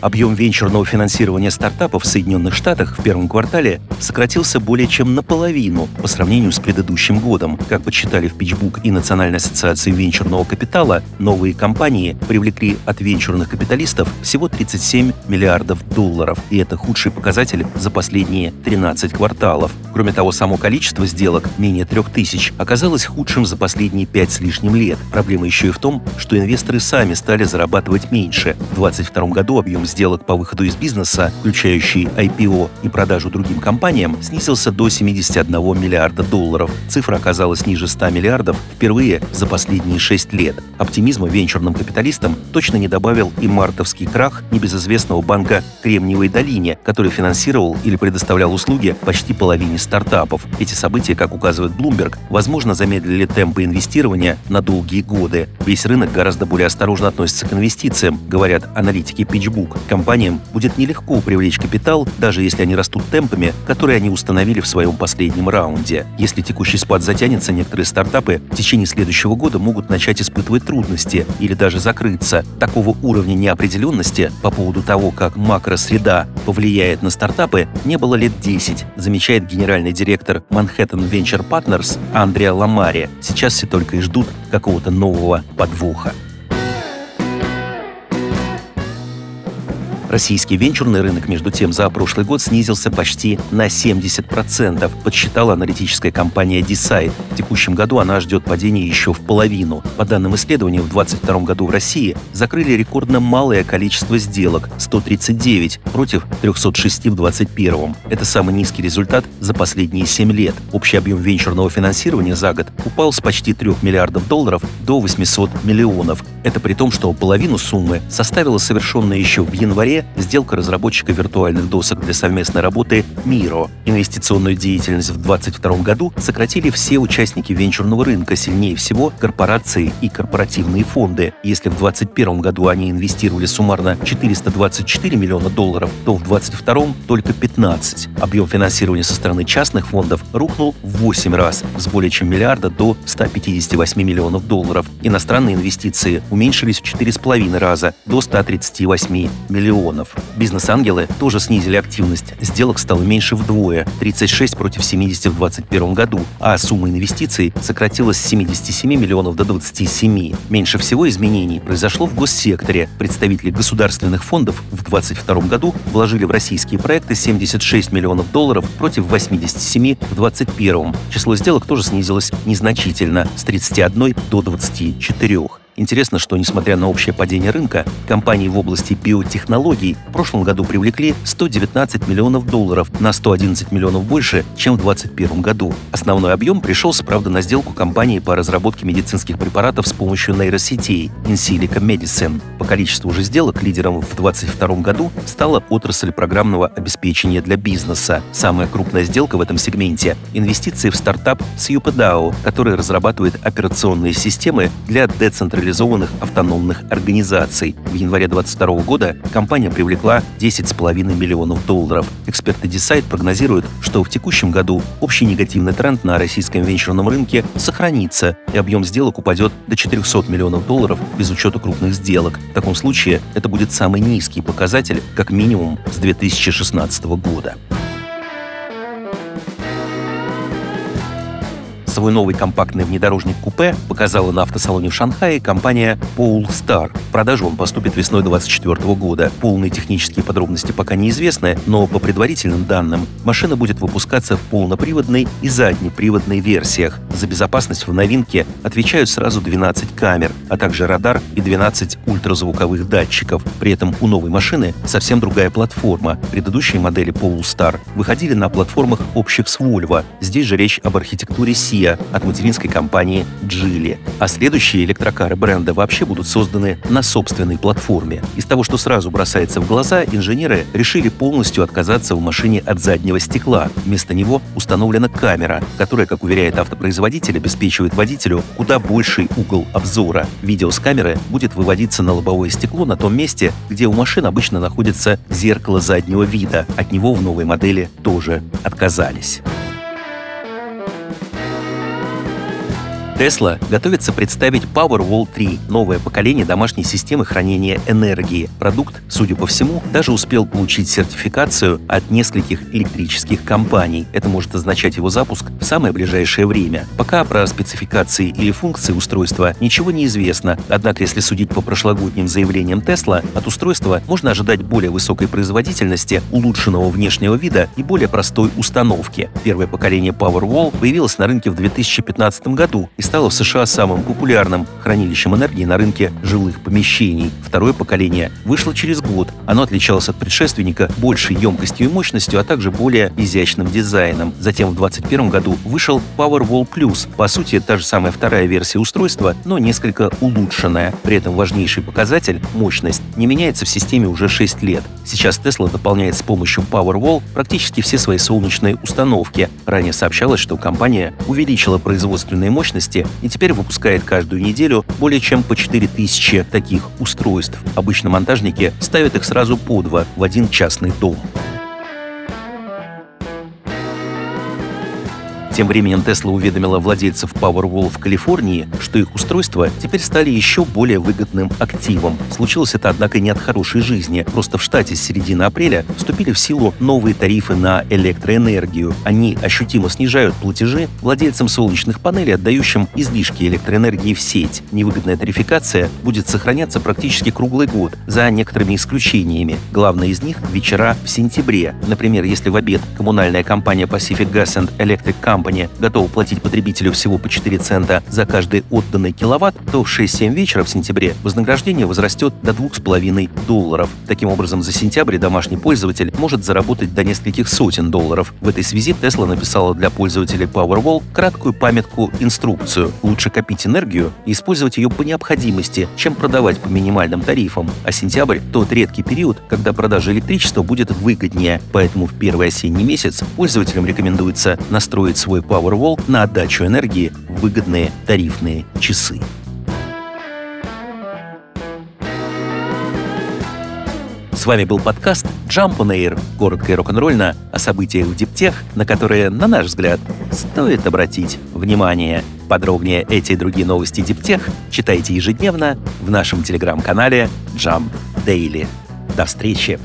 Объем венчурного финансирования стартапов в Соединенных Штатах в первом квартале сократился более чем наполовину по сравнению с предыдущим годом. Как подсчитали в PitchBook и Национальной ассоциации венчурного капитала, новые компании привлекли от венчурных капиталистов всего 37 миллиардов долларов, и это худший показатель за последние 13 кварталов. Кроме того, само количество сделок, менее 3000, оказалось худшим за последние 5 с лишним лет. Проблема еще и в том, что инвесторы сами стали зарабатывать меньше. В 2022 году объем сделок по выходу из бизнеса, включающий IPO и продажу другим компаниям, снизился до 71 миллиарда долларов. Цифра оказалась ниже 100 миллиардов впервые за последние 6 лет. Оптимизма венчурным капиталистам точно не добавил и мартовский крах небезызвестного банка Кремниевой долине, который финансировал или предоставлял услуги почти половине стартапов. Эти события, как указывает Bloomberg, возможно замедлили темпы инвестирования на долгие годы. Весь рынок гораздо более осторожно относится к инвестициям, говорят аналитики PitchBook. Компаниям будет нелегко привлечь капитал, даже если они растут темпами, которые они установили в своем последнем раунде. Если текущий спад затянется, некоторые стартапы в течение следующего года могут начать испытывать трудности или даже закрыться. Такого уровня неопределенности по поводу того, как макросреда повлияет на стартапы, не было лет 10, замечает генеральный директор Manhattan Venture Partners Андреа Ламари. Сейчас все только и ждут какого-то нового подвоха. Российский венчурный рынок, между тем, за прошлый год снизился почти на 70%, подсчитала аналитическая компания Decide. В текущем году она ждет падения еще в половину. По данным исследования, в 2022 году в России закрыли рекордно малое количество сделок – 139 против 306 в 2021. Это самый низкий результат за последние 7 лет. Общий объем венчурного финансирования за год упал с почти 3 миллиардов долларов до 800 миллионов. Это при том, что половину суммы составила совершенная еще в январе сделка разработчика виртуальных досок для совместной работы Miro. Инвестиционную деятельность в 2022 году сократили все участники венчурного рынка, сильнее всего корпорации и корпоративные фонды. Если в 2021 году они инвестировали суммарно 424 миллиона долларов, то в 2022 только 15. Объем финансирования со стороны частных фондов рухнул в 8 раз, с более чем миллиарда до 158 миллионов долларов. Иностранные инвестиции уменьшились в 4,5 раза, до 138 миллионов миллионов. Бизнес-ангелы тоже снизили активность. Сделок стало меньше вдвое – 36 против 70 в 2021 году, а сумма инвестиций сократилась с 77 миллионов до 27. Меньше всего изменений произошло в госсекторе. Представители государственных фондов в 2022 году вложили в российские проекты 76 миллионов долларов против 87 в 2021. Число сделок тоже снизилось незначительно – с 31 до 24. Интересно, что, несмотря на общее падение рынка, компании в области биотехнологий в прошлом году привлекли 119 миллионов долларов, на 111 миллионов больше, чем в 2021 году. Основной объем пришелся, правда, на сделку компании по разработке медицинских препаратов с помощью нейросетей Insilica Medicine. По количеству же сделок лидером в 2022 году стала отрасль программного обеспечения для бизнеса. Самая крупная сделка в этом сегменте – инвестиции в стартап SuperDAO, который разрабатывает операционные системы для децентрализации децентрализованных автономных организаций. В январе 2022 года компания привлекла 10,5 миллионов долларов. Эксперты Decide прогнозируют, что в текущем году общий негативный тренд на российском венчурном рынке сохранится, и объем сделок упадет до 400 миллионов долларов без учета крупных сделок. В таком случае это будет самый низкий показатель, как минимум, с 2016 года. Свой новый компактный внедорожник-купе показала на автосалоне в Шанхае компания Polestar. В продажу он поступит весной 2024 года. Полные технические подробности пока неизвестны, но по предварительным данным машина будет выпускаться в полноприводной и заднеприводной версиях. За безопасность в новинке отвечают сразу 12 камер, а также радар и 12 ультразвуковых датчиков. При этом у новой машины совсем другая платформа. Предыдущие модели Polestar выходили на платформах общих с Volvo. Здесь же речь об архитектуре Sia, Kia от материнской компании Geely. А следующие электрокары бренда вообще будут созданы на собственной платформе. Из того, что сразу бросается в глаза, инженеры решили полностью отказаться в машине от заднего стекла. Вместо него установлена камера, которая, как уверяет автопроизводитель, обеспечивает водителю куда больший угол обзора. Видео с камеры будет выводиться на лобовое стекло на том месте, где у машин обычно находится зеркало заднего вида. От него в новой модели тоже отказались. Tesla готовится представить Powerwall 3, новое поколение домашней системы хранения энергии. Продукт, судя по всему, даже успел получить сертификацию от нескольких электрических компаний. Это может означать его запуск в самое ближайшее время. Пока про спецификации или функции устройства ничего не известно, однако если судить по прошлогодним заявлениям Tesla, от устройства можно ожидать более высокой производительности, улучшенного внешнего вида и более простой установки. Первое поколение Powerwall появилось на рынке в 2015 году и стало в США самым популярным хранилищем энергии на рынке жилых помещений. Второе поколение вышло через год. Оно отличалось от предшественника большей емкостью и мощностью, а также более изящным дизайном. Затем в 2021 году вышел Powerwall Plus. По сути, та же самая вторая версия устройства, но несколько улучшенная. При этом важнейший показатель — мощность — не меняется в системе уже 6 лет. Сейчас Tesla дополняет с помощью Powerwall практически все свои солнечные установки. Ранее сообщалось, что компания увеличила производственные мощности марке и теперь выпускает каждую неделю более чем по 4000 таких устройств. Обычно монтажники ставят их сразу по два в один частный дом. Тем временем Tesla уведомила владельцев Powerwall в Калифорнии, что их устройства теперь стали еще более выгодным активом. Случилось это, однако, не от хорошей жизни. Просто в штате с середины апреля вступили в силу новые тарифы на электроэнергию. Они ощутимо снижают платежи владельцам солнечных панелей, отдающим излишки электроэнергии в сеть. Невыгодная тарификация будет сохраняться практически круглый год, за некоторыми исключениями. Главное из них — вечера в сентябре. Например, если в обед коммунальная компания Pacific Gas and Electric Company компания готова платить потребителю всего по 4 цента за каждый отданный киловатт, то в 6-7 вечера в сентябре вознаграждение возрастет до 2,5 долларов. Таким образом, за сентябрь домашний пользователь может заработать до нескольких сотен долларов. В этой связи Tesla написала для пользователей Powerwall краткую памятку-инструкцию. Лучше копить энергию и использовать ее по необходимости, чем продавать по минимальным тарифам. А сентябрь – тот редкий период, когда продажа электричества будет выгоднее. Поэтому в первый осенний месяц пользователям рекомендуется настроить свой свой Powerwall на отдачу энергии в выгодные тарифные часы. С вами был подкаст Jump on Air, коротко и рок-н-ролльно о событиях в Диптех, на которые, на наш взгляд, стоит обратить внимание. Подробнее эти и другие новости Диптех читайте ежедневно в нашем телеграм-канале Jump Daily. До встречи!